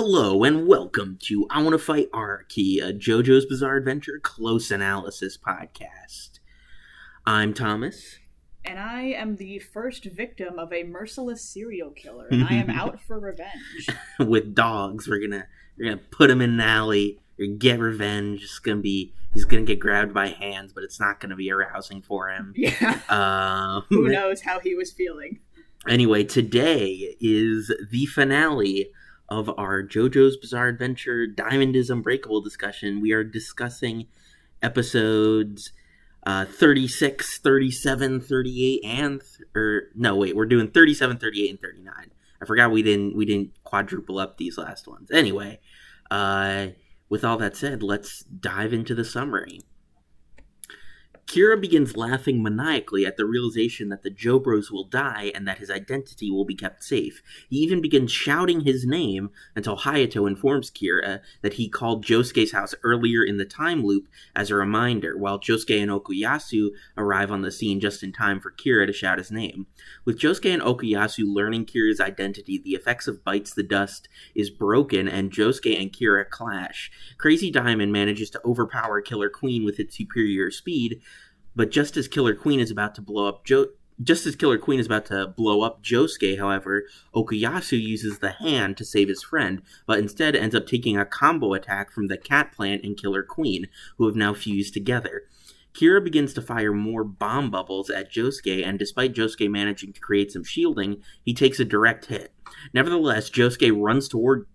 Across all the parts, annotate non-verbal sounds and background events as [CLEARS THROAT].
Hello and welcome to I Want to Fight Arky, a JoJo's Bizarre Adventure close analysis podcast. I'm Thomas. And I am the first victim of a merciless serial killer, and [LAUGHS] I am out for revenge. [LAUGHS] With dogs, we're gonna we're gonna put him in an alley. Or get revenge. It's gonna be he's gonna get grabbed by hands, but it's not gonna be arousing for him. [LAUGHS] Yeah. Uh, Who knows how he was feeling? Anyway, today is the finale of our JoJo's Bizarre Adventure Diamond is Unbreakable discussion. We are discussing episodes uh, 36, 37, 38, and th- or no, wait, we're doing 37, 38, and 39. I forgot we didn't we didn't quadruple up these last ones. Anyway, uh, with all that said, let's dive into the summary. Kira begins laughing maniacally at the realization that the Jobros will die and that his identity will be kept safe. He even begins shouting his name until Hayato informs Kira uh, that he called Josuke's house earlier in the time loop as a reminder, while Josuke and Okuyasu arrive on the scene just in time for Kira to shout his name. With Josuke and Okuyasu learning Kira's identity, the effects of Bites the Dust is broken and Josuke and Kira clash. Crazy Diamond manages to overpower Killer Queen with its superior speed, but just as Killer Queen is about to blow up Jo just as Killer Queen is about to blow up Josuke, however, Okuyasu uses the hand to save his friend, but instead ends up taking a combo attack from the Cat Plant and Killer Queen, who have now fused together. Kira begins to fire more bomb bubbles at Josuke, and despite Josuke managing to create some shielding, he takes a direct hit. Nevertheless, Josuke runs toward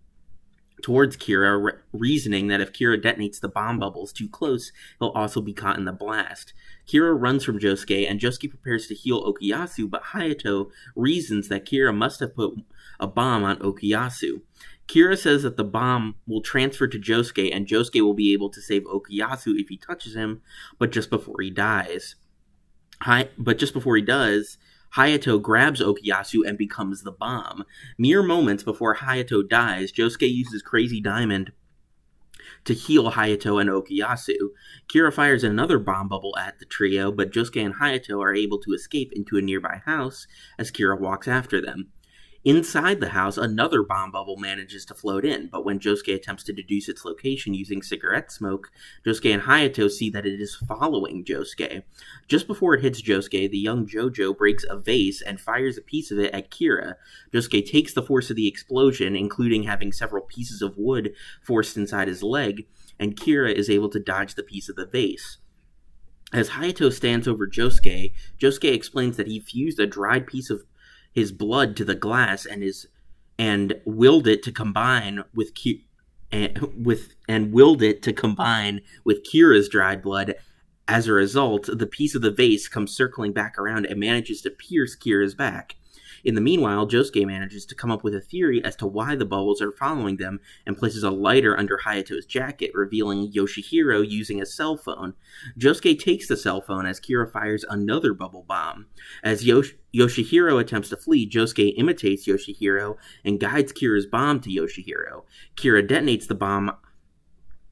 towards Kira, re- reasoning that if Kira detonates the bomb bubbles too close, he'll also be caught in the blast. Kira runs from Josuke, and Josuke prepares to heal Okuyasu, but Hayato reasons that Kira must have put a bomb on Okuyasu. Kira says that the bomb will transfer to Josuke, and Josuke will be able to save Okuyasu if he touches him, but just before he dies. Hi- but just before he does, Hayato grabs Okuyasu and becomes the bomb. Mere moments before Hayato dies, Josuke uses Crazy Diamond to heal Hayato and Okuyasu. Kira fires another bomb bubble at the trio, but Josuke and Hayato are able to escape into a nearby house as Kira walks after them. Inside the house, another bomb bubble manages to float in, but when Josuke attempts to deduce its location using cigarette smoke, Josuke and Hayato see that it is following Josuke. Just before it hits Josuke, the young Jojo breaks a vase and fires a piece of it at Kira. Josuke takes the force of the explosion, including having several pieces of wood forced inside his leg, and Kira is able to dodge the piece of the vase. As Hayato stands over Josuke, Josuke explains that he fused a dried piece of his blood to the glass and his and willed it to combine with Ki- and, with and willed it to combine with Kira's dried blood. As a result, the piece of the vase comes circling back around and manages to pierce Kira's back. In the meanwhile, Josuke manages to come up with a theory as to why the bubbles are following them and places a lighter under Hayato's jacket, revealing Yoshihiro using a cell phone. Josuke takes the cell phone as Kira fires another bubble bomb. As Yosh- Yoshihiro attempts to flee, Josuke imitates Yoshihiro and guides Kira's bomb to Yoshihiro. Kira detonates the bomb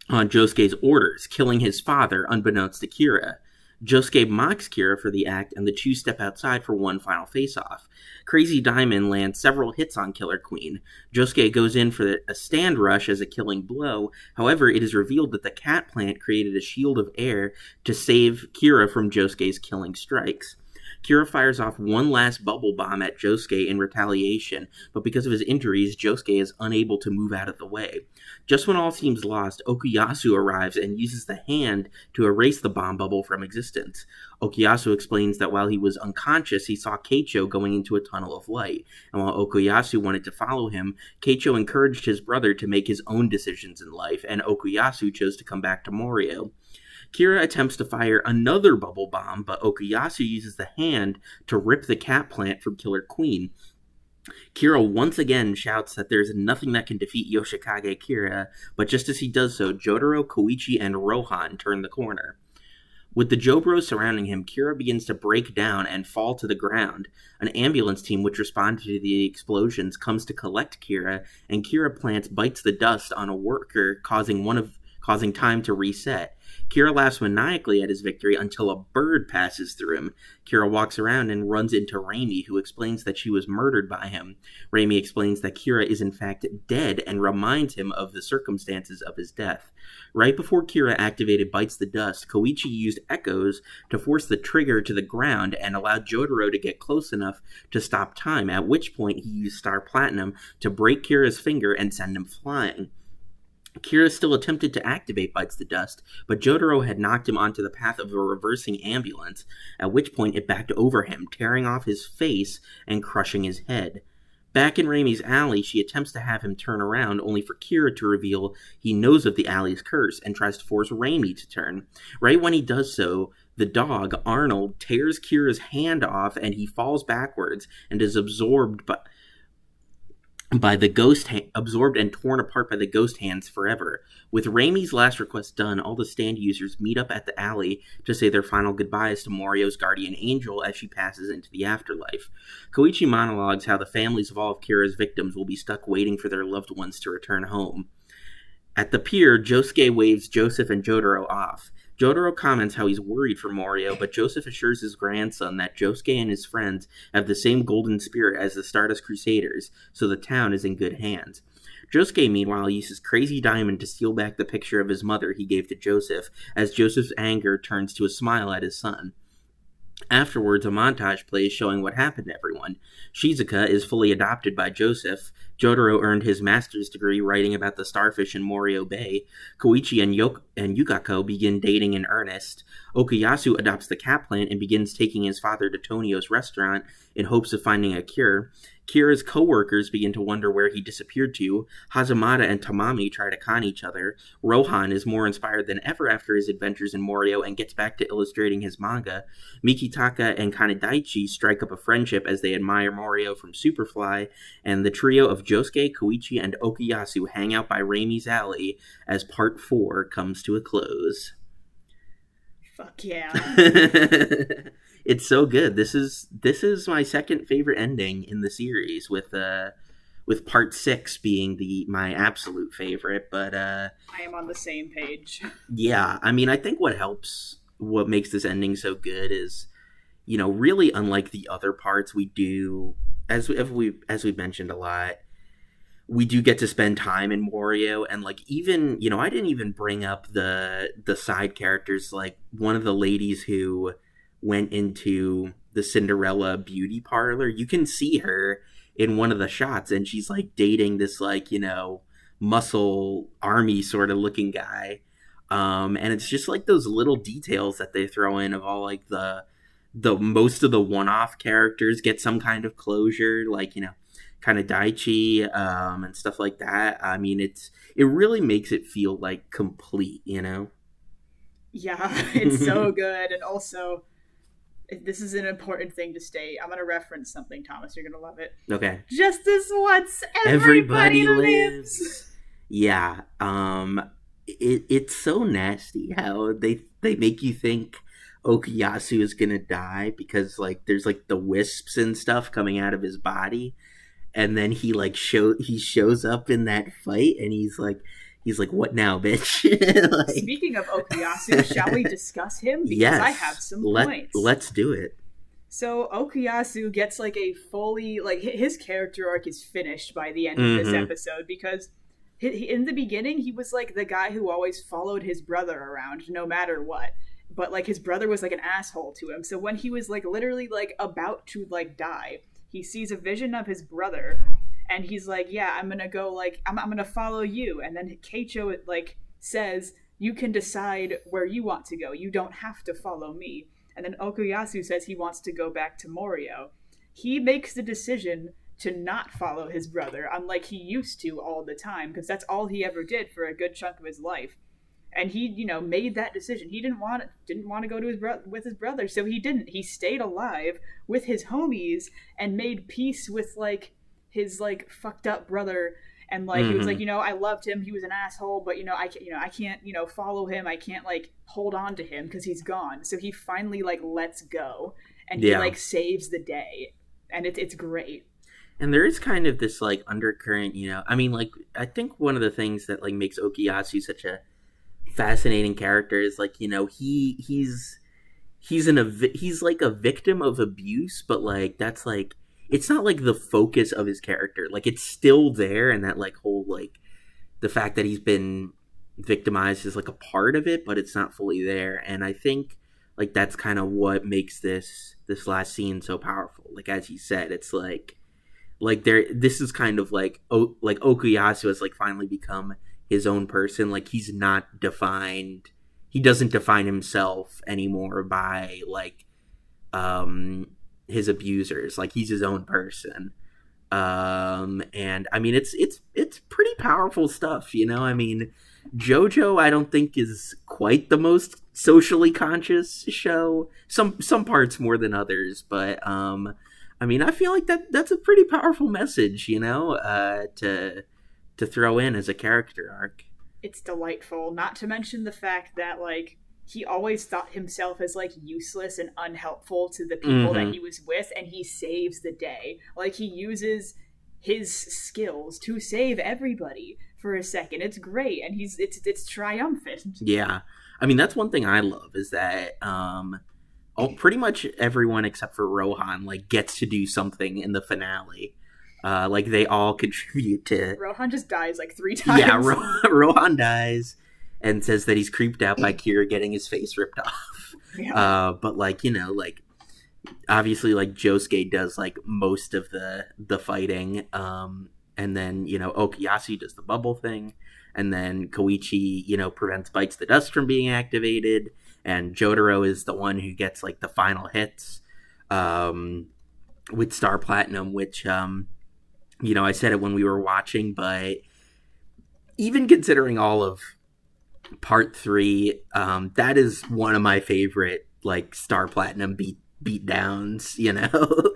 on Josuke's orders, killing his father unbeknownst to Kira. Josuke mocks Kira for the act, and the two step outside for one final face off. Crazy Diamond lands several hits on Killer Queen. Josuke goes in for a stand rush as a killing blow. However, it is revealed that the cat plant created a shield of air to save Kira from Josuke's killing strikes. Kira fires off one last bubble bomb at Josuke in retaliation, but because of his injuries, Josuke is unable to move out of the way. Just when all seems lost, Okuyasu arrives and uses the hand to erase the bomb bubble from existence. Okuyasu explains that while he was unconscious, he saw Keicho going into a tunnel of light, and while Okuyasu wanted to follow him, Keicho encouraged his brother to make his own decisions in life, and Okuyasu chose to come back to Morio. Kira attempts to fire another bubble bomb, but Okuyasu uses the hand to rip the cat plant from Killer Queen. Kira once again shouts that there's nothing that can defeat Yoshikage Kira, but just as he does so, Jotaro, Koichi, and Rohan turn the corner. With the Jobros surrounding him, Kira begins to break down and fall to the ground. An ambulance team, which responded to the explosions, comes to collect Kira, and Kira plants bites the dust on a worker, causing one of causing time to reset. Kira laughs maniacally at his victory until a bird passes through him. Kira walks around and runs into Reimi, who explains that she was murdered by him. Reimi explains that Kira is in fact dead and reminds him of the circumstances of his death. Right before Kira activated Bites the Dust, Koichi used echoes to force the trigger to the ground and allowed Jotaro to get close enough to stop time, at which point he used Star Platinum to break Kira's finger and send him flying. Kira still attempted to activate Bites the Dust, but Jotaro had knocked him onto the path of a reversing ambulance, at which point it backed over him, tearing off his face and crushing his head. Back in Reimi's alley, she attempts to have him turn around, only for Kira to reveal he knows of the alley's curse and tries to force Reimi to turn. Right when he does so, the dog, Arnold, tears Kira's hand off and he falls backwards and is absorbed by by the ghost ha- absorbed and torn apart by the ghost hands forever. With Reimi's last request done, all the stand users meet up at the alley to say their final goodbyes to Morio's guardian angel as she passes into the afterlife. Koichi monologues how the families of all of Kira's victims will be stuck waiting for their loved ones to return home. At the pier, Josuke waves Joseph and Jotaro off. Jotaro comments how he's worried for Morio, but Joseph assures his grandson that Josuke and his friends have the same golden spirit as the Stardust Crusaders, so the town is in good hands. Josuke, meanwhile, uses Crazy Diamond to steal back the picture of his mother he gave to Joseph, as Joseph's anger turns to a smile at his son. Afterwards, a montage plays showing what happened to everyone. Shizuka is fully adopted by Joseph. Jotaro earned his master's degree writing about the starfish in Morio Bay. Koichi and, Yok- and Yukako begin dating in earnest. Okuyasu adopts the cat plant and begins taking his father to Tonio's restaurant in hopes of finding a cure. Kira's co-workers begin to wonder where he disappeared to. Hazamada and Tamami try to con each other. Rohan is more inspired than ever after his adventures in Morio and gets back to illustrating his manga. Mikitaka and Kanedaichi strike up a friendship as they admire Morio from Superfly, and the trio of Josuke, Koichi, and Okuyasu hang out by Reimi's alley as part 4 comes to a close. Fuck yeah. [LAUGHS] it's so good. This is this is my second favorite ending in the series with uh with part 6 being the my absolute favorite, but uh I am on the same page. [LAUGHS] yeah, I mean, I think what helps what makes this ending so good is you know, really unlike the other parts we do as we, as we as we've mentioned a lot, we do get to spend time in Morio, and like even, you know, I didn't even bring up the the side characters like one of the ladies who went into the Cinderella beauty parlor. You can see her in one of the shots and she's like dating this like, you know, muscle army sort of looking guy. Um, and it's just like those little details that they throw in of all like the the most of the one-off characters get some kind of closure like you know Kanedaichi um, and stuff like that i mean it's it really makes it feel like complete you know Yeah, [LAUGHS] it's so [LAUGHS] good. And also, this is an important thing to state. I'm going to reference something, Thomas. You're going to love it. okay Just as once, everybody, lives. yeah um it, it's so nasty how they they make you think okuyasu is gonna die because like there's like the wisps and stuff coming out of his body and then he like show he shows up in that fight and he's like he's like what now bitch [LAUGHS] like, Speaking of Okuyasu, shall we discuss him? [LAUGHS] Because yes I have some let, points. let's do it So Okuyasu gets like a fully like his character arc is finished by the end of this Mhm. episode because he- in the beginning he was like the guy who always followed his brother around no matter what. But like his brother was like an asshole to him. So when he was like literally like about to like die, he sees a vision of his brother and he's like, "Yeah, I'm to go like I'm I'm to follow you." And then Keicho like says, "You can decide where you want to go. You don't have to follow me." And then Okuyasu says he wants to go back to Morio. He makes the decision to not follow his brother, unlike he used to all the time, because that's all he ever did for a good chunk of his life. And he, you know, made that decision. He didn't want didn't want to go to his bro- with his brother, so he didn't. He stayed alive with his homies and made peace with like his like fucked up brother. And like he was like mm-hmm. you know i loved him. He was an asshole but you know i can't you know i can't you know follow him. I can't like hold on to him because he's gone. So he finally like lets go. And he like saves the day. And it's it's great. And there is kind of this like undercurrent you know i mean like i think one of the things that like makes okuyasu such a fascinating character is like you know he he's he's an a he's like a victim of abuse, but like that's like it's not like the focus of his character. Like it's still there, and that like whole like the fact that he's been victimized is like a part of it, but it's not fully there. And I think like that's kind of what makes this this last scene so powerful. Like as he said, it's like like there this is kind of like o- like Okuyasu has like finally become his own person. Like he's not defined he doesn't define himself anymore by like um his abusers. Like he's his own person. Um and I mean it's it's it's pretty powerful stuff, you know? I mean JoJo I don't think is quite the most socially conscious show. Some some parts more than others, but um I mean, I feel like that that's a pretty powerful message, you know, uh, to to throw in as a character arc. It's delightful. Not to mention the fact that like he always thought himself as like useless and unhelpful to the people mm-hmm. that he was with, and he saves the day. Like he uses his skills to save everybody for a second. It's great, and he's it's it's triumphant. Yeah, I mean that's one thing I love is that um oh, pretty much everyone except for Rohan like gets to do something in the finale. Uh, like they all [LAUGHS] contribute to. Rohan just dies like three times. Yeah, Ro- [LAUGHS] Rohan dies and says that he's creeped out by [CLEARS THROAT] Kira getting his face ripped off. Yeah. Uh, but like you know, like obviously, like Josuke does like most of the the fighting, um, and then you know Okuyasu does the bubble thing, and then Koichi you know prevents bites the dust from being activated and Jotaro is the one who gets like the final hits um, with Star Platinum, which um, you know I said it when we were watching, but even considering all of part three, um, that is one of my favorite like Star Platinum beat beat downs. [LAUGHS] You know.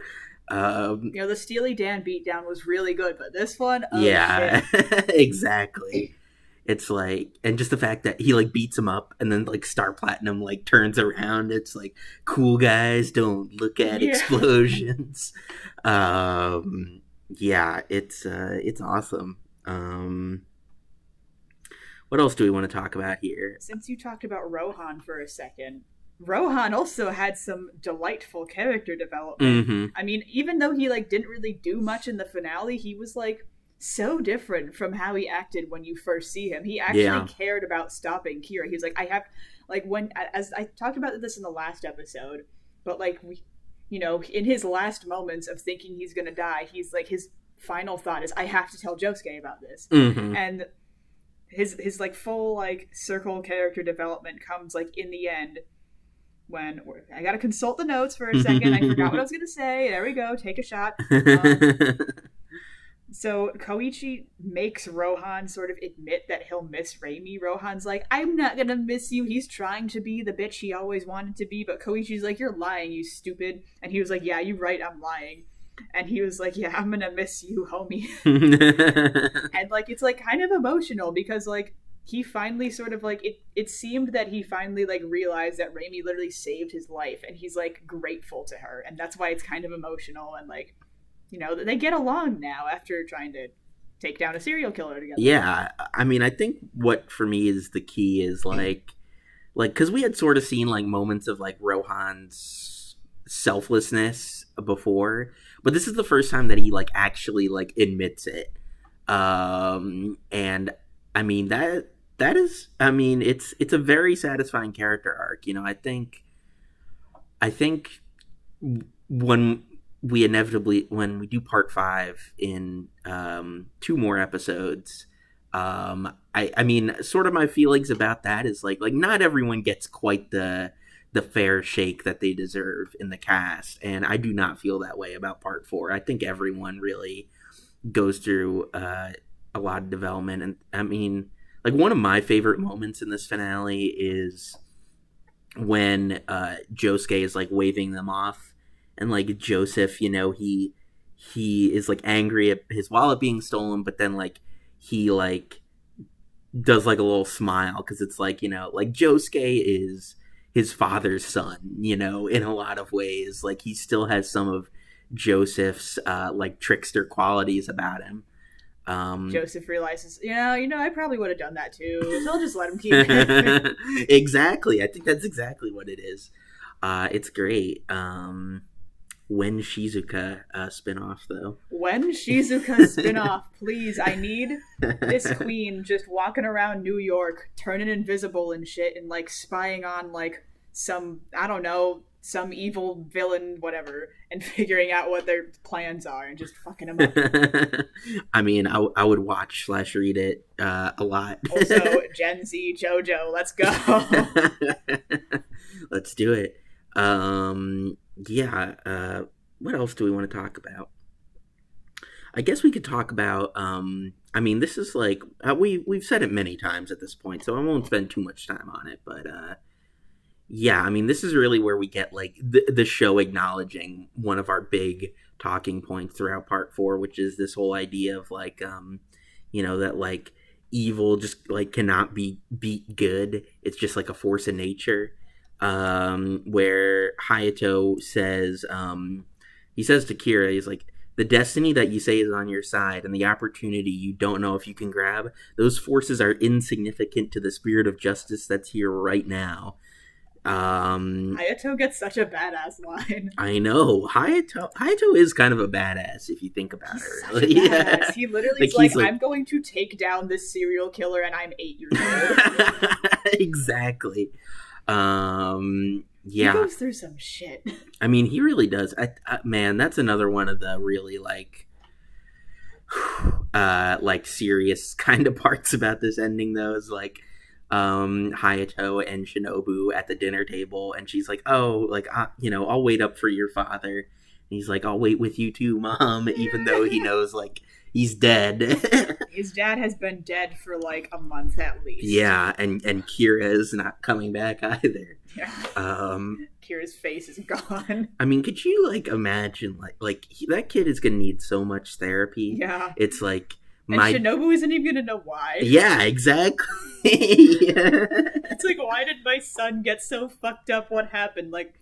Um, you know, the Steely Dan beatdown was really good, but this one, oh, yeah, [LAUGHS] exactly it's like and just the fact that he like beats him up and then like star platinum like turns around it's like cool guys don't look at yeah. explosions [LAUGHS] um yeah it's uh it's awesome um what else do we want to talk about here since you talked about rohan for a second rohan also had some delightful character development mm-hmm. i mean even though he like didn't really do much in the finale he was like so different from how he acted when you first see him. He actually yeah. cared about stopping Kira. He was like, I have, like, when, as I talked about this in the last episode, but like, we, you know, in his last moments of thinking he's gonna die, he's like, his final thought is, I have to tell Josuke about this. Mm-hmm. And his, his like full, like, circle character development comes, like, in the end when I gotta consult the notes for a second. I forgot what I was gonna say. There we go. Take a shot. [LAUGHS] Um, so Koichi makes Rohan sort of admit that he'll miss Reimi. Rohan's like, I'm not gonna miss you. He's trying to be the bitch he always wanted to be, but Koichi's like, You're lying, you stupid. And he was like, Yeah, you're right, I'm lying. And he was like, Yeah, I'm gonna miss you, homie. [LAUGHS] [LAUGHS] and like it's like kind of emotional because like he finally sort of like it it seemed that he finally like realized that Reimi literally saved his life and he's like grateful to her and that's why it's kind of emotional and like you know they get along now after trying to take down a serial killer together. Yeah, I mean, I think what for me is the key is [CLEARS THROAT] like, like because we had sort of seen like moments of like Rohan's selflessness before, but this is the first time that he like actually like admits it. Um, and I mean that that is, I mean, it's it's a very satisfying character arc. You know, I think, I think when we inevitably when we do part five in um, two more episodes um, I, I mean sort of my feelings about that is like like not everyone gets quite the the fair shake that they deserve in the cast and i do not feel that way about part four. I think everyone really goes through uh, a lot of development and i mean like one of my favorite moments in this finale is when uh, josuke is like waving them off and like Joseph, you know, he he is like angry at his wallet being stolen, but then like he like does like a little smile because it's like you know like Josuke is his father's son, you know, in a lot of ways. Like he still has some of Joseph's uh, like trickster qualities about him. Um, Joseph realizes, yeah, you know, I probably would have done that too. So I'll just let him keep it. [LAUGHS] exactly. I think that's exactly what it is. Uh, it's great. Um, when Shizuka uh, spinoff though. when Shizuka [LAUGHS] spinoff, please, I need this queen just walking around New York, turning invisible and shit, and like spying on like some I don't know some evil villain, whatever, and [LAUGHS] figuring out what their plans are and just fucking them up. [LAUGHS] I mean, I, w- I would watch slash read it uh, a lot. also, Gen Z JoJo, let's go. Let's do it. Um, yeah. Uh, what else do we want to talk about? I guess we could talk about. Um, I mean, this is like uh, we we've said it many times at this point, so I won't spend too much time on it. But uh, yeah, I mean, this is really where we get like the the show acknowledging one of our big talking points throughout part four, which is this whole idea of like, um, you know, that like evil just like cannot be beat good. It's just like a force of nature. Um, where Hayato says, um, he says to Kira, he's like, the destiny that you say is on your side and the opportunity you don't know if you can grab, those forces are insignificant to the spirit of justice that's here right now. Um, Hayato gets such a badass line. I know Hayato. Hayato is kind of a badass if you think about He's it. such Really. a [LAUGHS] badass. He literally Like, is like, like- I'm going to take down this serial killer and I'm eight years old. [LAUGHS] exactly. Um, yeah, He goes through some shit. [LAUGHS] I mean, he really does. I, I, man, that's another one of the really like, [SIGHS] uh, like serious [LAUGHS] kind of parts about this ending. Though is like, um, Hayato and Shinobu at the dinner table, and she's like, "Oh, like, uh, you know, I'll wait up for your father." And he's like, "I'll wait with you too, mom," [LAUGHS] even though he knows like he's dead. [LAUGHS] His dad has been dead for like a month at least. yeah, and and Kira is not coming back [LAUGHS] either. Yeah. Um, Kira's face is [LAUGHS] gone. I mean, could you like imagine like like he, that kid is gonna need so much therapy? Yeah. It's like And my Shinobu isn't even gonna know why. yeah, exactly. It's like, why did my son get so fucked up? What happened? Like,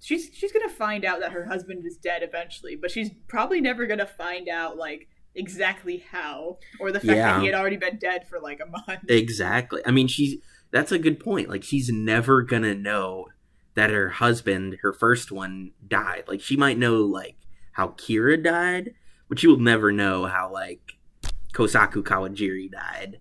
she's she's gonna find out that her husband is dead eventually, but she's probably never gonna find out like exactly how, or the fact Yeah. that he had already been dead for like a month. exactly. I mean, she's that's a good point. Like she's never gonna know that her husband, her first one, died. Like she might know like how Kira died, but she will never know how like Kosaku Kawajiri died.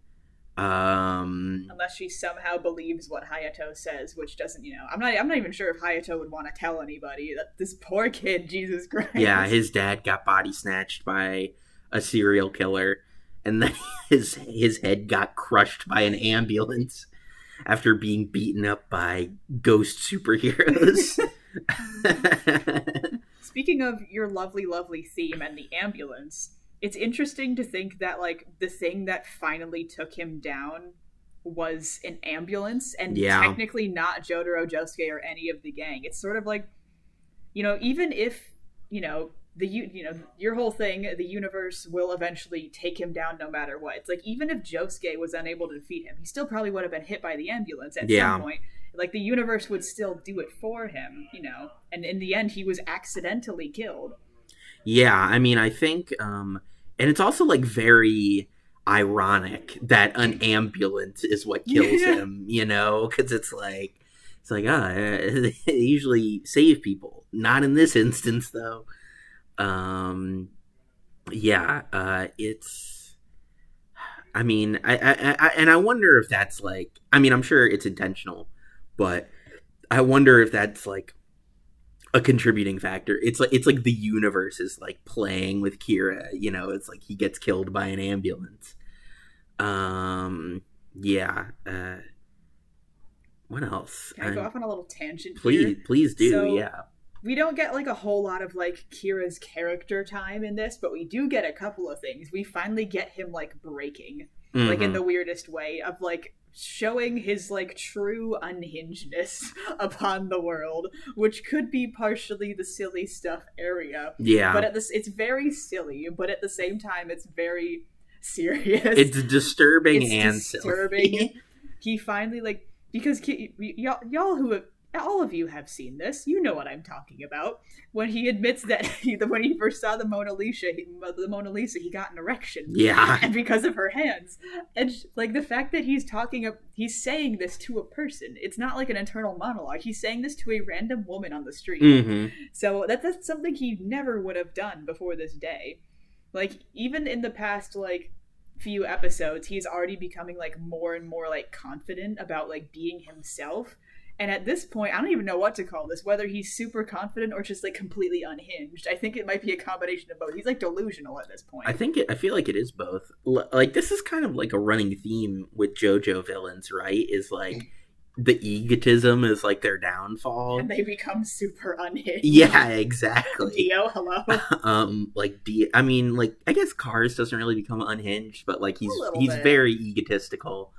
Um Unless she somehow believes what Hayato says, which doesn't, you know, I'm not. I'm not even sure if Hayato would want to tell anybody that this poor kid, [LAUGHS] Jesus Christ. Yeah, his dad got body snatched by a serial killer, and then [LAUGHS] his his head got crushed by an ambulance after being beaten up by ghost superheroes. [LAUGHS] [LAUGHS] Speaking of your lovely, lovely theme and the ambulance, it's interesting to think that like the thing that finally took him down was an ambulance and Yeah. technically not Jotaro Josuke or any of the gang. It's sort of like you know, even if, you know, the you know, your whole thing, the universe will eventually take him down no matter what. It's like even if Josuke was unable to defeat him, he still probably would have been hit by the ambulance at Yeah. some point. Like the universe would still do it for him, you know. And in the end he was accidentally killed. yeah, I mean, I think, um, and it's also like very ironic that an ambulance is what [LAUGHS] kills Yeah. him. You know, because it's like. It's like, ah, [LAUGHS] they usually save people. Not in this instance, though. Um, yeah, uh, it's. I mean, I, I, I, and I wonder if that's like. I mean, I'm sure it's intentional, but I wonder if that's like a contributing factor. It's like it's like the universe is like playing with Kira. You know, it's like he gets killed by an ambulance. Um. Yeah. Uh. What else? Can I go Um, off on a little tangent please, here? please do. So- yeah. We don't get like a whole lot of like Kira's character time in this, but we do get a couple of things. We finally get him like breaking, like in Mhm. the weirdest way of like showing his like true unhingedness [LAUGHS] upon the world, which could be partially the silly stuff area. yeah. But at this it's very silly, but at the same time it's very serious. it's disturbing It's and disturbing. silly. [LAUGHS] he finally like because y- y'all, y'all who have all of you have seen this. You know what I'm talking about. When he admits that [LAUGHS] he, when he first saw the Mona Lisa, he, the Mona Lisa, he got an erection. Yeah. [LAUGHS] And because of her hands, and like the fact that he's talking, he's saying this to a person. It's not like an internal monologue. He's saying this to a random woman on the street. hmm So that, that's something he never would have done before this day. Like even in the past, like few episodes, he's already becoming like more and more like confident about like being himself. And at this point, I don't even know what to call this, whether he's super confident or just like completely unhinged. I think it might be a combination of both. He's like delusional at this point. I think it, I feel like it is both. L- Like this is kind of like a running theme with JoJo villains, right? Is like the egotism is like their downfall. and they become super unhinged. Yeah, exactly. [LAUGHS] Dio, hello. [LAUGHS] um, like D. I mean, like I guess Cars doesn't really become unhinged, but like he's he's bit. very egotistical.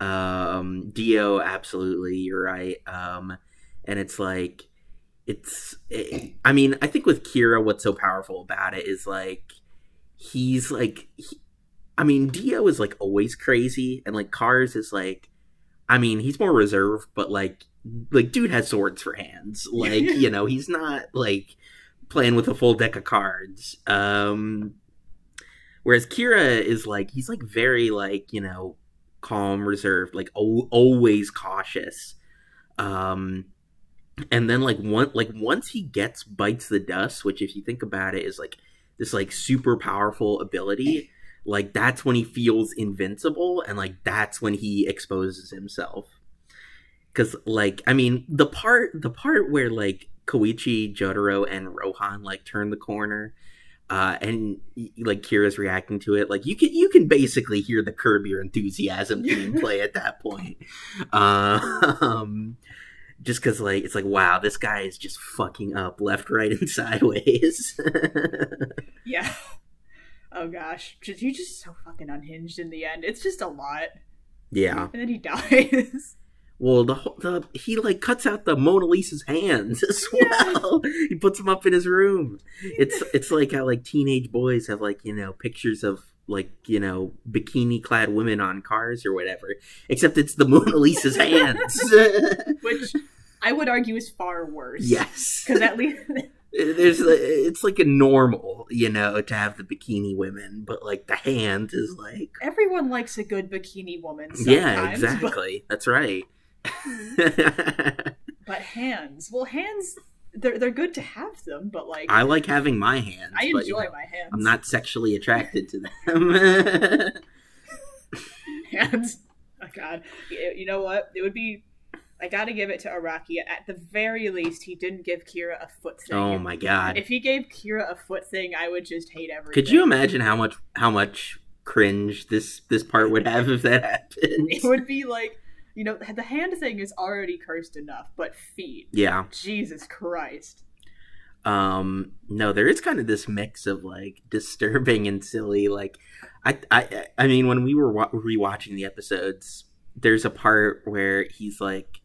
Um, Dio, absolutely, you're right. Um, and it's like it's. It, I mean, I think with Kira, what's so powerful about it is like he's like. He, I mean, Dio is like always crazy, and like Cars is like. I mean, he's more reserved, but like, like dude has swords for hands. [LAUGHS] Like, you know, he's not like playing with a full deck of cards. Um, whereas Kira is like he's like very like you know calm, reserved, like o- always cautious. Um, and then like one like once he gets bites the dust, which if you think about it is like this like super powerful ability. Like that's when he feels invincible, and like that's when he exposes himself. Because like I mean the part the part where like Koichi, Jotaro, and Rohan like turn the corner, uh, and like Kira's reacting to it. Like you can you can basically hear the Curb Your Enthusiasm theme play at that point. Uh, um, just because like it's like wow, this guy is just fucking up left, right, and [LAUGHS] sideways. Yeah. Oh gosh, just, you're just so fucking unhinged in the end. It's just a lot, yeah. and then he [LAUGHS] dies. Well, the the he like cuts out the Mona Lisa's hands [LAUGHS] as [LAUGHS] well. He puts them up in his room. It's [LAUGHS] it's like how like teenage boys have like you know pictures of like you know bikini clad women on cars or whatever. Except it's the Mona Lisa's hands. which I would argue is far worse. yes, because at least there's it's like a normal you know to have the bikini women, but like the hand is like everyone likes a good bikini woman. Sometimes, yeah but- exactly. That's right. Mm-hmm. But, hands, well, hands, they're they're good to have them, but like I like having my hands. I but, enjoy you know, my hands. I'm not sexually attracted to [LAUGHS] them. [LAUGHS] hands. Oh God, you know what? It would be. I gotta give it to Araki. At the very least, he didn't give Kira a foot thing. oh my god! If he gave Kira a foot thing, I would just hate everything. Could you imagine how much how much cringe this this part would have if that happened? It would be like, you know, the hand thing is already cursed enough, but feet. Yeah. Jesus Christ. Um. No, there is kind of this mix of like disturbing and silly. Like, I I I mean, when we were wa- rewatching the episodes, there's a part where he's like.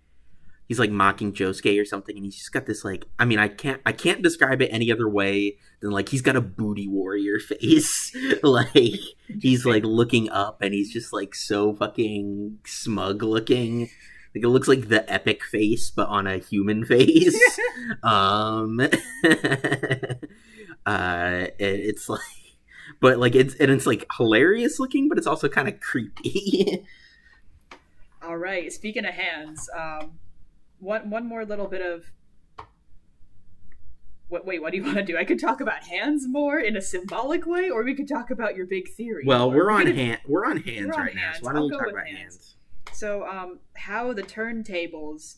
He's like mocking Josuke or something, and he's just got this like. I mean, I can't. I can't describe it any other way than like he's got a booty warrior [LAUGHS] face. [LAUGHS] like he's like [LAUGHS] looking up and he's just like so fucking smug looking like it looks like the epic face but on a human face um uh it- it's like but like it's and it's like hilarious looking but it's also kind of creepy All right. Speaking of hands, um, one one more little bit of. What, wait, what do you want to do? I could talk about hands more in a symbolic way, or we could talk about your big theory. well we're on gonna- hand we're on hands We're on right now so why don't we talk about hands. So, um, how the turntables.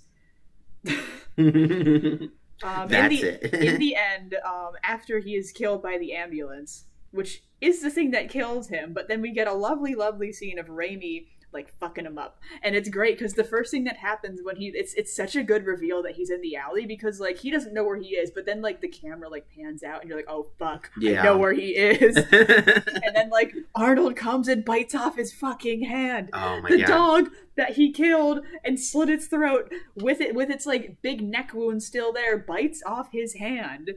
[LAUGHS] Um, That's in the, it. [LAUGHS] in the end, um, after he is killed by the ambulance, which is the thing that kills him, but then we get a lovely, lovely scene of Reimi like fucking him up, and it's great because the first thing that happens when he it's it's such a good reveal that he's in the alley because like he doesn't know where he is, but then like the camera like pans out and you're like, oh fuck, Yeah. I know where he is, [LAUGHS] and then like Arnold comes and bites off his fucking hand. Oh my the god. dog that he killed and slit its throat with it with its like big neck wound still there bites off his hand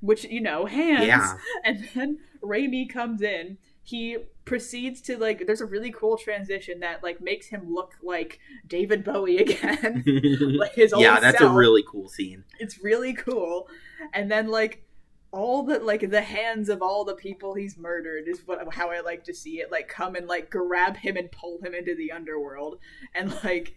which you know hands. Yeah. and then Reimi comes in he proceeds to like there's a really cool transition that like makes him look like David Bowie again. [LAUGHS] [LAUGHS] like his old yeah, that's self. a really cool scene. it's really cool. And then like all the like the hands of all the people he's murdered is what how I like to see it. Like come and like grab him and pull him into the underworld. And like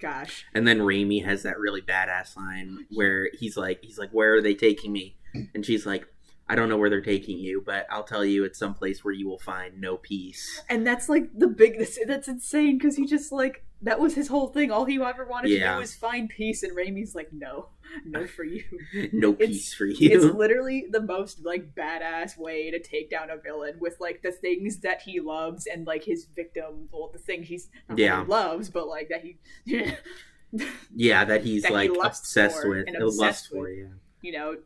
gosh. And then Reimi has that really badass line where he's like, he's like, "Where are they taking me?" And she's like, "I don't know where they're taking you, but I'll tell you, it's someplace where you will find no peace." And that's like the big that's, that's insane because he just like that was his whole thing. All he ever wanted to do was find peace and Reimi's like, no, no for you. [LAUGHS] no It's- peace for you. It's literally the most like badass way to take down a villain with like the things that he loves and like his victim, well, the thing he's not Yeah. he loves, but like that he, [LAUGHS] yeah, that he's that like lusts obsessed with, uh, lust obsessed for, with. yeah. you know,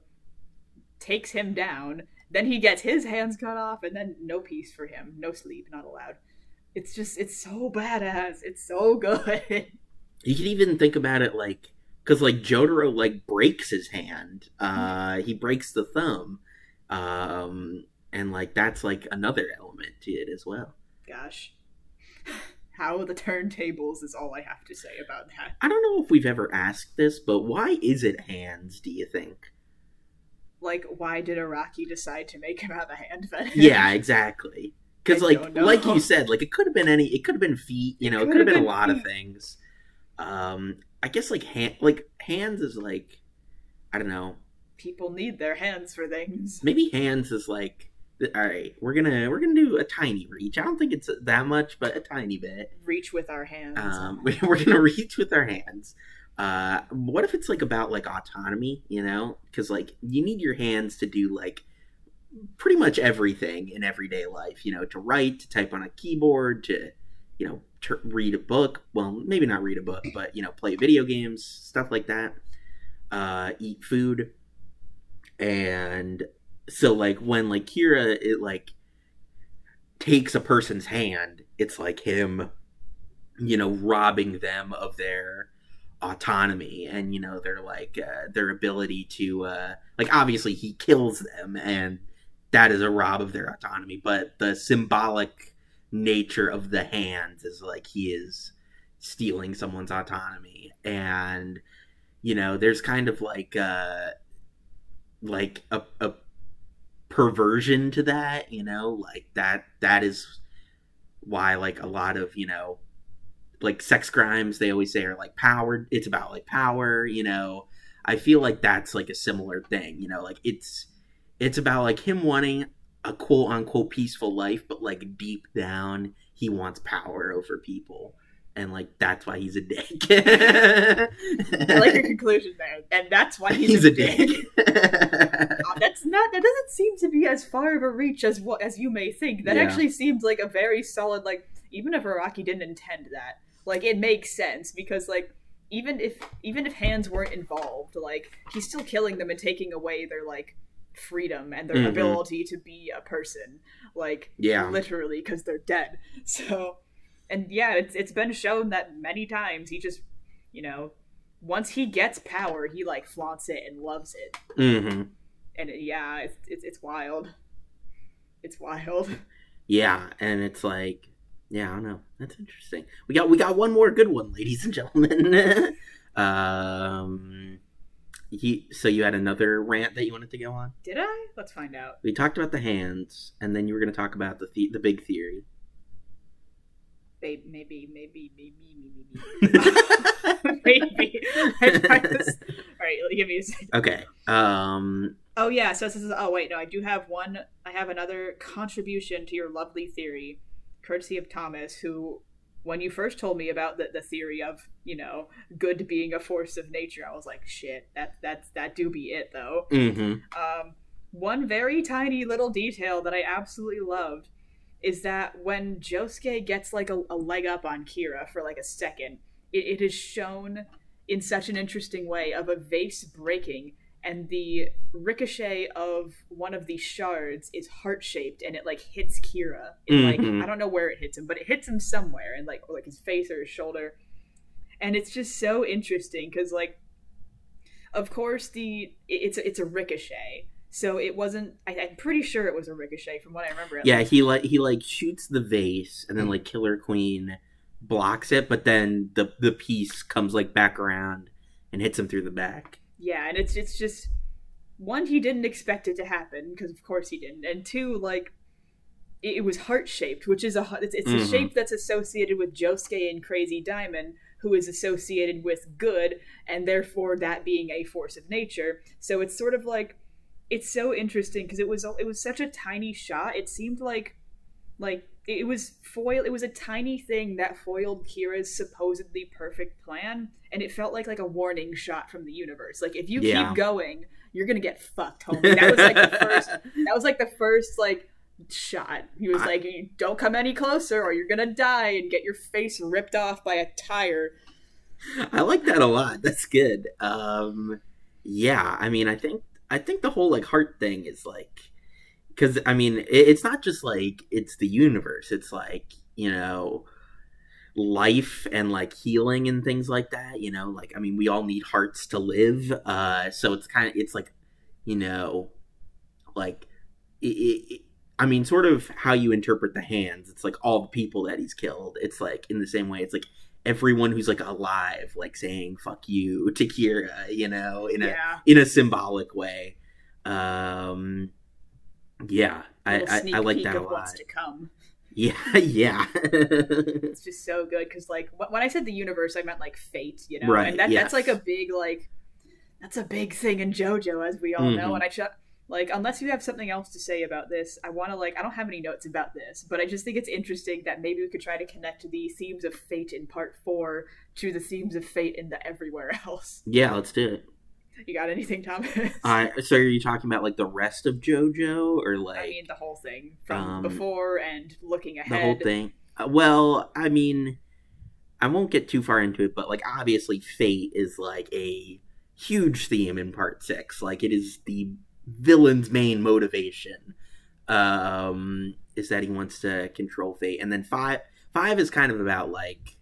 takes him down. Then he gets his hands cut off, and then no peace for him, no sleep, not allowed. It's just, it's so badass. It's so [LAUGHS] good. You can even think about it like, because like Jotaro like breaks his hand, uh, he breaks the thumb, um, and like that's like another element to it as well. Gosh. [LAUGHS] How the turntables is all I have to say about that. I don't know if we've ever asked this, but why is it hands? Do you think? Like, why did Araki decide to make him have a hand fetish? yeah, exactly. Because like like you said, like it could have been any. It could have been feet. You know, it could could have have been a been lot of things. Um, I guess like hand, like hands is like, I don't know. People need their hands for things. Maybe hands is like, all right, we're gonna we're gonna do a tiny reach. I don't think it's that much, but a tiny bit. Reach with our hands. Um, [LAUGHS] we're gonna reach with our hands. Uh, what if it's like about like autonomy? You know, because like you need your hands to do like pretty much everything in everyday life. You know, to write, to type on a keyboard, to you know, to read a book. Well, maybe not read a book, but you know, play video games, stuff like that. Uh, eat food, and so like when like Kira it like takes a person's hand, it's like him, you know, robbing them of their autonomy and you know their like uh, their ability to uh like obviously he kills them and that is a rob of their autonomy but the symbolic nature of the hands is like he is stealing someone's autonomy. And you know there's kind of like uh like a, a perversion to that you know like that that is why like a lot of you know like sex crimes they always say are like powered it's about like power you know i feel like that's like a similar thing you know like it's it's about like him wanting a quote unquote peaceful life but like deep down he wants power over people and like that's why he's a dick I like your [LAUGHS] conclusion there, and that's why he's, he's, a dick, [LAUGHS] Uh, that's not. That doesn't seem to be as far of a reach as what as you may think. That Yeah. actually seems like a very solid. Like even if Araki didn't intend that, like it makes sense because like even if even if hands weren't involved, like he's still killing them and taking away their like freedom and their Mhm. ability to be a person. Like yeah literally because they're dead. [LAUGHS] So, and yeah, it's it's been shown that many times he just, you know, once he gets power, he like flaunts it and loves it, hmm and it, yeah, it's, it's it's wild. It's wild. [LAUGHS] Yeah, and it's like, yeah, I don't know. That's interesting. We got we got one more good one, ladies and gentlemen. [LAUGHS] um, he. So you had another rant that you wanted to go on. Did I? Let's find out. We talked about the hands, and then you were going to talk about the the, the big theory. Maybe, maybe, maybe, maybe, maybe, [LAUGHS] maybe. I tried this- All right, give me a second. okay. Um. Oh yeah, so this is oh wait, no, I do have one I have another contribution to your lovely theory, courtesy of Thomas, who when you first told me about the, the theory of, you know, good being a force of nature, I was like, shit, that that's that do be it though. hmm Um one very tiny little detail that I absolutely loved is that when Josuke gets like a, a leg up on Kira for like a second, it, it is shown in such an interesting way of a vase breaking and the ricochet of one of the shards is heart shaped and it like hits Kira. It, Mhm. like I don't know where it hits him, but it hits him somewhere and like or, like his face or his shoulder. And it's just so interesting because like of course the it's a, it's a ricochet So it wasn't. I, am pretty sure it was a ricochet from what I remember. Yeah, least. he like he like shoots the vase, and then like Killer Queen blocks it, but then the the piece comes like back around and hits him through the back. Yeah, and it's it's just one he didn't expect it to happen because of course he didn't, and two like it, it was heart shaped, which is a it's, it's mm-hmm. a shape that's associated with Josuke and Crazy Diamond, who is associated with good, and therefore that being a force of nature. So it's sort of like it's so interesting because it was it was such a tiny shot. It seemed like like it was foil. It was a tiny thing that foiled Kira's supposedly perfect plan, and it felt like like a warning shot from the universe. Like if you yeah. keep going, you're gonna get fucked, homie. That was like the first. [LAUGHS] That was like the first like shot. He was I, like, "Don't come any closer, or you're gonna die and get your face ripped off by a tire." I like that a lot. That's good. Um, yeah, I mean, I think I think the whole like heart thing is like because I mean it, it's not just like it's the universe. It's like you know life and like healing and things like that. You know, like I mean we all need hearts to live. Uh, so it's kind of it's like you know like it, it, I mean, sort of how you interpret the hands. It's like all the people that he's killed. It's like in the same way. It's like everyone who's like alive, like saying "fuck you" [LAUGHS] to Kira, you know, in a yeah. in a symbolic way. Um, yeah, I, I, I like that a lot. To come. Yeah, [LAUGHS] yeah. it's just so good because, like, when I said the universe, I meant like fate, you know, right, and that, yes. that's like a big like that's a big thing in JoJo, as we all mm-hmm. know. And I ch- like unless you have something else to say about this i want to like i don't have any notes about this but i just think it's interesting that maybe we could try to connect the themes of fate in part four to the themes of fate in the everywhere [LAUGHS] else yeah let's do it [LAUGHS] you got anything thomas? Uh, so are you talking about like the rest of jojo or like i mean the whole thing from um, before and looking ahead the whole thing? Uh, well i mean i won't get too far into it but like obviously fate is like a huge theme in part six. Like it is the villain's main motivation. Um, is that he wants to control fate, and then five five is kind of about like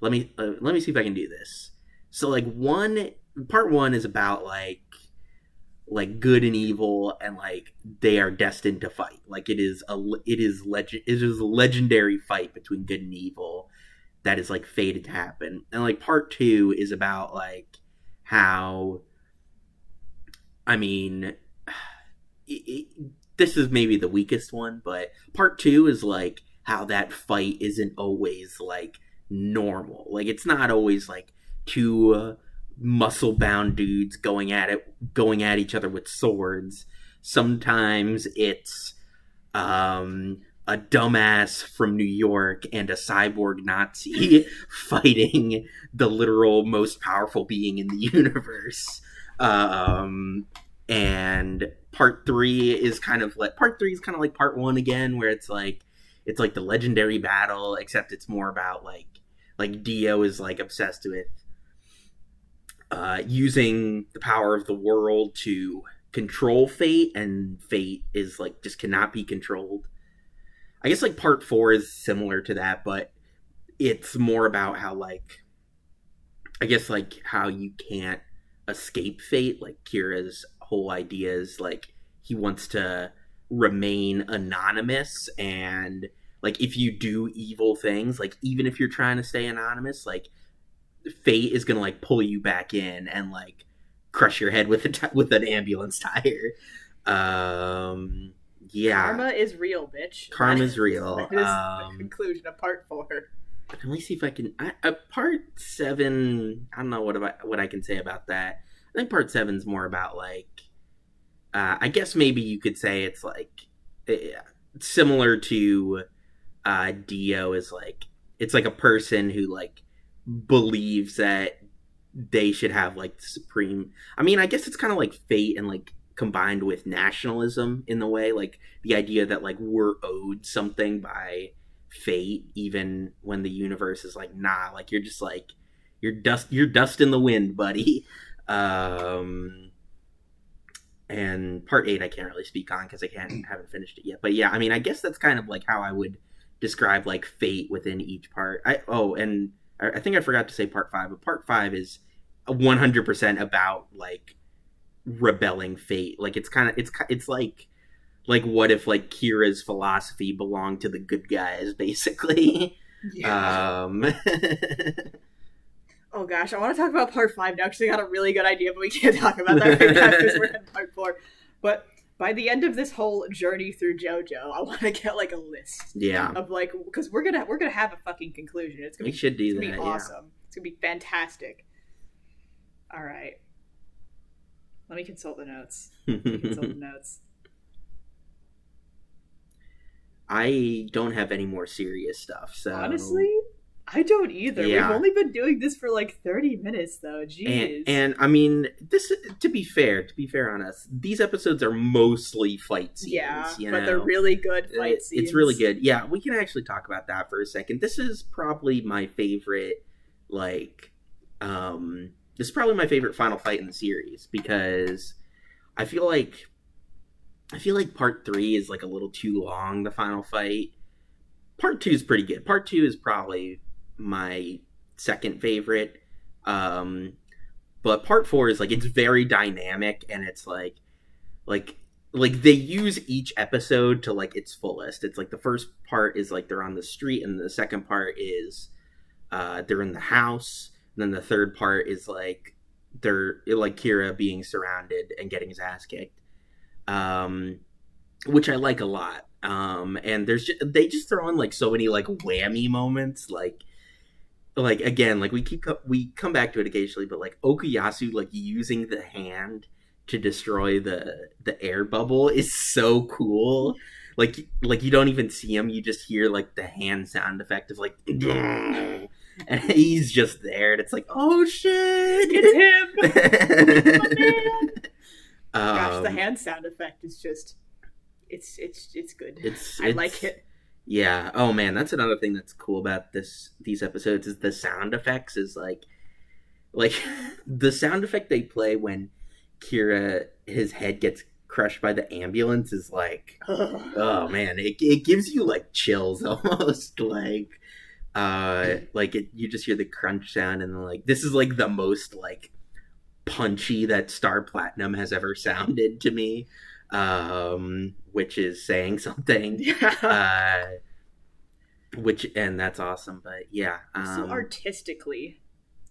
let me uh, let me see if I can do this. So like one part one is about like like good and evil and like they are destined to fight like it is a it is legend it is a legendary fight between good and evil that is like fated to happen and like part two is about like how i mean [SIGHS] it, this is maybe the weakest one, but part two is like how that fight isn't always like normal. Like it's not always like two uh, muscle bound dudes going at it, going at each other with swords. Sometimes it's um, a dumbass from New York and a cyborg Nazi [LAUGHS] fighting the literal most powerful being in the [LAUGHS] universe. Um, and part three is kind of like part three is kind of like part one again, where it's like it's like the legendary battle, except it's more about like like Dio is like obsessed with uh, using the power of the world to control fate, and fate is like just cannot be controlled. I guess like part four is similar to that, but it's more about how like I guess like how you can't escape fate. Like Kira's whole idea is like he wants to remain anonymous and like if you do evil things like even if you're trying to stay anonymous like fate is gonna like pull you back in and like crush your head with a t- with an ambulance [LAUGHS] tire. Um yeah. Karma is real bitch. Karma is real. [LAUGHS] that is um, the conclusion of part four. Let me see if i can I, uh, part seven i don't know what about what i can say about that. I think part seven's more about like, uh, I guess maybe you could say it's like uh, similar to uh, Dio is like it's like a person who like believes that they should have like the supreme. I mean, I guess it's kind of like fate and like combined with nationalism in the way like the idea that like we're owed something by fate even when the universe is like nah like you're just like you're dust you're dust in the wind buddy [LAUGHS] um, and part eight I can't really speak on because I can't [CLEARS THROAT] haven't finished it yet. But yeah, I mean, I guess that's kind of like how I would describe like fate within each part. I oh, and I, I think I forgot to say part five, but part five is one hundred percent about like rebelling fate. Like it's kind of it's it's like like what if like Kira's philosophy belonged to the good guys [LAUGHS] basically. Yeah. Um [LAUGHS] oh gosh, I want to talk about part five now because I got a really good idea, but we can't talk about that right now because we're in part four. But by the end of this whole journey through JoJo, I want to get like a list yeah. of like because we're gonna we're gonna have a fucking conclusion. It's gonna We be should do it's that. be yeah. awesome. It's gonna be fantastic. All right, let me consult the notes. Let me consult the [LAUGHS] notes. I don't have any more serious stuff. So Honestly, I don't either. Yeah. We've only been doing this for like thirty minutes though. Jeez. and, and I mean, this to be fair, to be fair on us, these episodes are mostly fight scenes. yeah, you but they're really good fight It- scenes. It's really good. Yeah, we can actually talk about that for a second. This is probably my favorite, like, um, this is probably my favorite final fight in the series because I feel like, I feel like part three is like a little too long. The final fight. Part two is pretty good. Part two is probably my second favorite. Um, but part four is like it's very dynamic and it's like, like like they use each episode to like its fullest. It's like the first part is like they're on the street, and the second part is uh, they're in the house. And then the third part is like they're like Kira being surrounded and getting his ass kicked, um, which I like a lot. Um, and there's just, they just throw in like so many like whammy moments, like like again, like we keep we come back to it occasionally, but like Okuyasu like using the hand to destroy the the air bubble is so cool. Like like you don't even see him, you just hear like the hand sound effect of like [LAUGHS] and he's just there and it's like, oh shit. It's him. [LAUGHS] Gosh, the Um, hand sound effect is just it's it's it's good. It's, I like it. Yeah. Oh man, that's another thing that's cool about this these episodes is the sound effects is like like [LAUGHS] the sound effect they play when Kira his head gets crushed by the ambulance is like [SIGHS] oh man, it it gives you like chills [LAUGHS] almost like uh like it, you just hear the crunch sound and then like this is like the most like punchy that Star Platinum has ever sounded to me um which is saying [LAUGHS] something uh which and that's awesome but yeah so um artistically,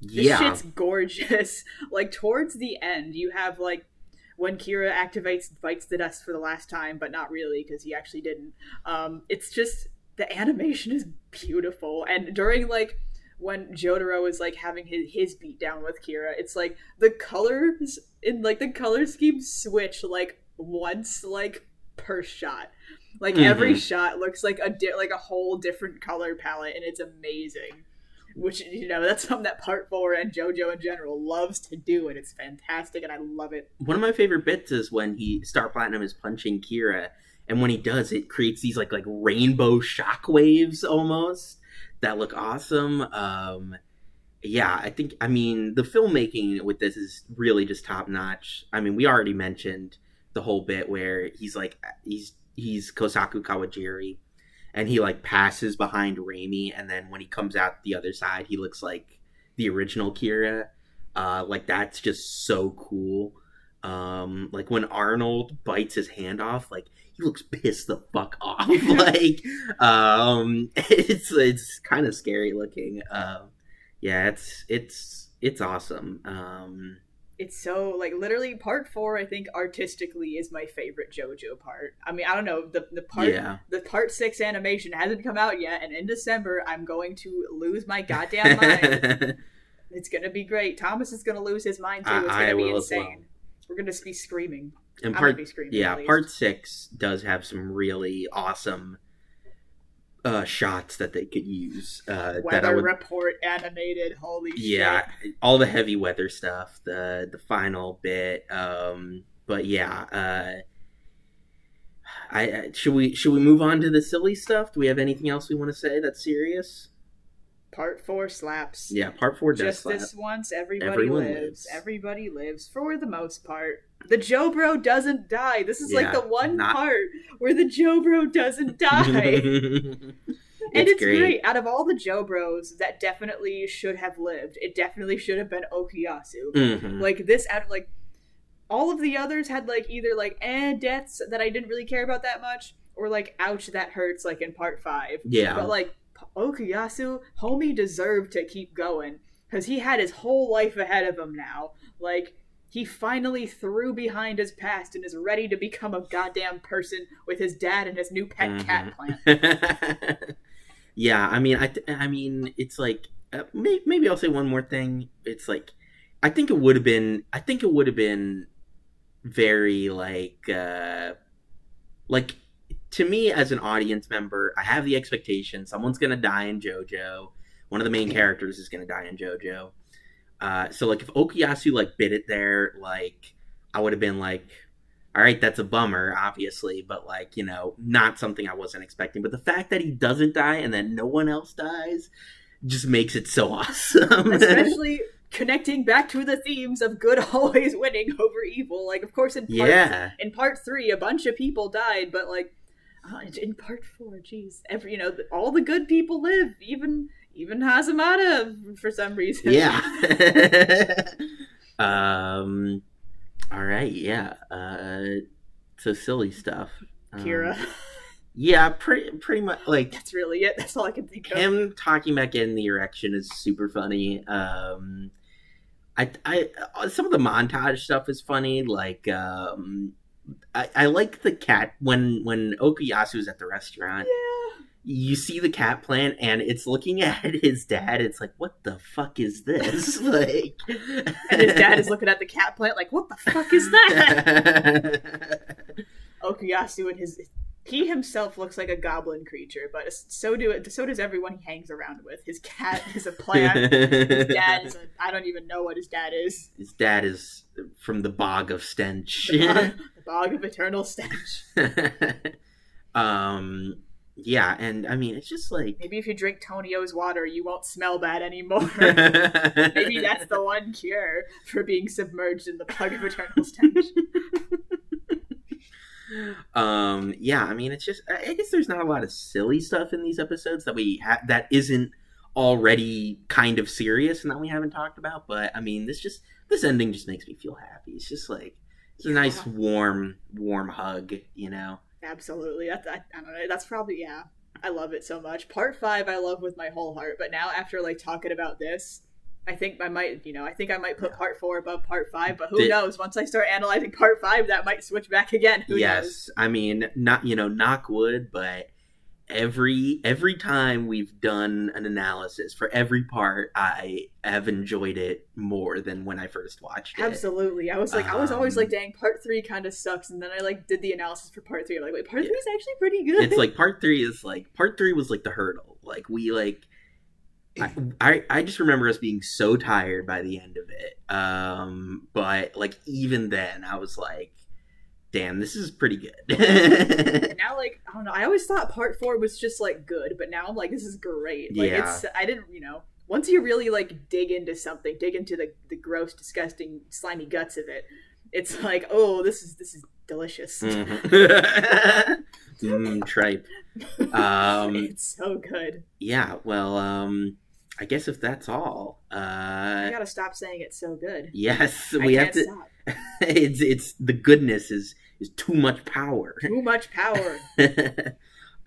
this yeah shit's gorgeous. [LAUGHS] Like towards the end, you have like when Kira activates bites the dust for the last time, but not really because he actually didn't. Um, it's just the animation is beautiful, and during like when Jotaro is like having his his beat down with Kira, it's like the colors in like the color scheme switch like once like per shot. Like every Mhm. shot looks like a di- like a whole different color palette, and it's amazing which you know that's something that part four and jojo in general loves to do and it's fantastic and i love it one of my favorite bits is when he Star Platinum is punching Kira, and when he does, it creates these like like rainbow shockwaves almost that look awesome. Um, yeah, I think I mean the filmmaking with this is really just top notch. I mean, we already mentioned the whole bit where he's like he's he's Kosaku Kawajiri, and he like passes behind Reimi, and then when he comes out the other side, he looks like the original Kira. Uh, like that's just so cool. Um, like when Arnold bites his hand off, like he looks pissed the fuck off. [LAUGHS] [LAUGHS] like, um, [LAUGHS] it's it's kind of scary looking. Um, yeah, it's it's it's awesome. Um, it's so like literally part four i think artistically is my favorite jojo part. I mean i don't know the, the part yeah, the part six animation hasn't come out yet and in december i'm going to lose my goddamn mind. [LAUGHS] It's gonna be great. Thomas is gonna lose his mind too. It's I gonna be will as well. insane we're gonna be screaming. And part be screaming yeah, part six does have some really awesome uh shots that they could use. Uh, that I weather would report animated holy yeah shit all the heavy weather stuff the the final bit um but yeah uh I, I should we should we move on to the silly stuff do we have anything else we want to say that's serious part four slaps yeah part four does just slap. this once everybody Everyone lives. lives. everybody lives for the most part the joe bro doesn't die this is like the one not- part where the joe bro doesn't [LAUGHS] die and it's great. out of all the joe bros that definitely should have lived it definitely should have been okuyasu Mhm. like this out of like all of the others had like either like eh deaths that I didn't really care about that much, or like ouch that hurts like in part five. Yeah. But like Okuyasu, homie deserved to keep going because he had his whole life ahead of him now. Like he finally threw behind his past and is ready to become a goddamn person with his dad and his new pet cat plant. [LAUGHS] yeah, I mean, I, th- I mean, it's like uh, may- maybe I'll say one more thing. It's like I think it would have been. I think it would have been very like uh like to me as an audience member. I have the expectation someone's gonna die in JoJo. One of the main characters is gonna die in JoJo. Uh, so like if Okuyasu like bit it there, like I would have been like, all right, that's a bummer, obviously, but like you know, not something I wasn't expecting. But the fact that he doesn't die and that no one else dies just makes it so [LAUGHS] awesome. Especially connecting back to the themes of good [LAUGHS] always winning over evil. Like, of course, in part, yeah, in part three, a bunch of people died, but like uh, in part four, jeez, every you know, all the good people live, even even Hazamada for some reason. yeah. [LAUGHS] um. All right. Yeah. Uh. So silly stuff. Um, Kira. Yeah, pretty pretty much like That's really it. That's all I can think of. him talking about getting the erection is super funny. Um, I, I, some of the montage stuff is funny. Like, um, I, I like the cat when when Okuyasu is at the restaurant. Yeah. You see the cat plant, and it's looking [LAUGHS] at his dad. It's like, what the fuck is this? [LAUGHS] like, And his dad is looking at the cat plant like, what the fuck is that? [LAUGHS] Okuyasu and his he himself looks like a goblin creature, but so do it. so does everyone he hangs around with. His cat is a plant. his dad is a I don't even know what his dad is. His dad is from the bog of stench. The bog, bog of eternal stench. [LAUGHS] um, yeah, and I mean, it's just like Maybe if you drink Tonio's water, you won't smell bad anymore. [LAUGHS] Maybe that's the one cure for being submerged in the bog of eternal stench. [LAUGHS] um yeah i mean it's just i I guess there's not a lot of silly stuff in these episodes that we ha- that isn't already kind of serious and that we haven't talked about but i mean this just this ending just makes me feel happy it's just like it's a nice warm warm hug you know Absolutely. That's I, I don't know. That's probably yeah. I love it so much. Part five, I love with my whole heart. But now after like talking about this, I think I might, you know, I think I might put part four above part five. But who The- knows? Once I start analyzing part five, that might switch back again. Who yes knows? i mean not you know knock wood but every every time we've done an analysis for every part i have enjoyed it more than when i first watched it Absolutely. I was like, I was always like, Um, dang, part three kind of sucks. And then I like did the analysis for part three. I'm like, wait, part Yeah. three is actually pretty good. it's like part three is like part three was like the hurdle like we like I, I i just remember us being so tired by the end of it um but like even then i was like damn this is pretty good [LAUGHS] now like I don't know. I always thought part four was just like good, but now I'm like, this is great. Like Yeah. it's I didn't you know once you really like dig into something, dig into the the gross, disgusting, slimy guts of it, it's like, oh, this is this is delicious. Mhm. [LAUGHS] mm, tripe um it's so good. yeah well um i guess if that's all I uh gotta stop saying it's so good. yes I we have to stop. [LAUGHS] it's it's the goodness is is too much power. [LAUGHS] Too much power. [LAUGHS]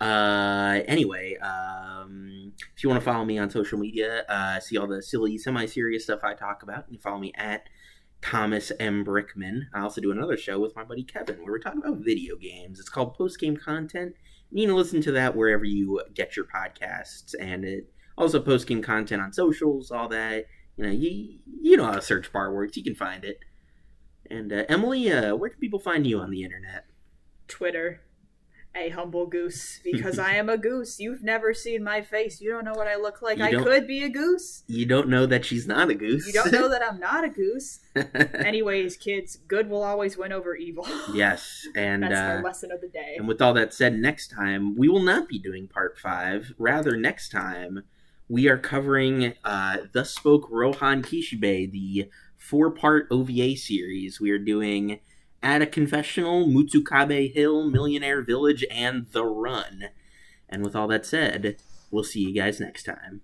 uh anyway um if you want to follow me on social media uh see all the silly semi-serious stuff i talk about you can follow me at thomas m. Brickman. I also do another show with my buddy kevin where we talk about video games. It's called post game content. You can listen to that wherever you get your podcasts. And it also post game content on socials all that. You know you you know how a search bar works. You can find it and uh, emily uh, where can people find you on the internet Twitter. A humble goose, because [LAUGHS] I am a goose. You've never seen my face. You don't know what I look like. I could be a goose. you don't know that she's not a goose You don't know that I'm not a goose. [LAUGHS] Anyways, kids, good will always win over evil. [LAUGHS] yes, and That's uh, lesson of the day. and with all that said, next time we will not be doing part five. Rather, next time we are covering uh, "Thus Spoke Rohan Kishibe," the four-part OVA series. We are doing "At a Confessional," "Mutsukabe Hill," "Millionaire Village," and "The Run." And with all that said, we'll see you guys next time.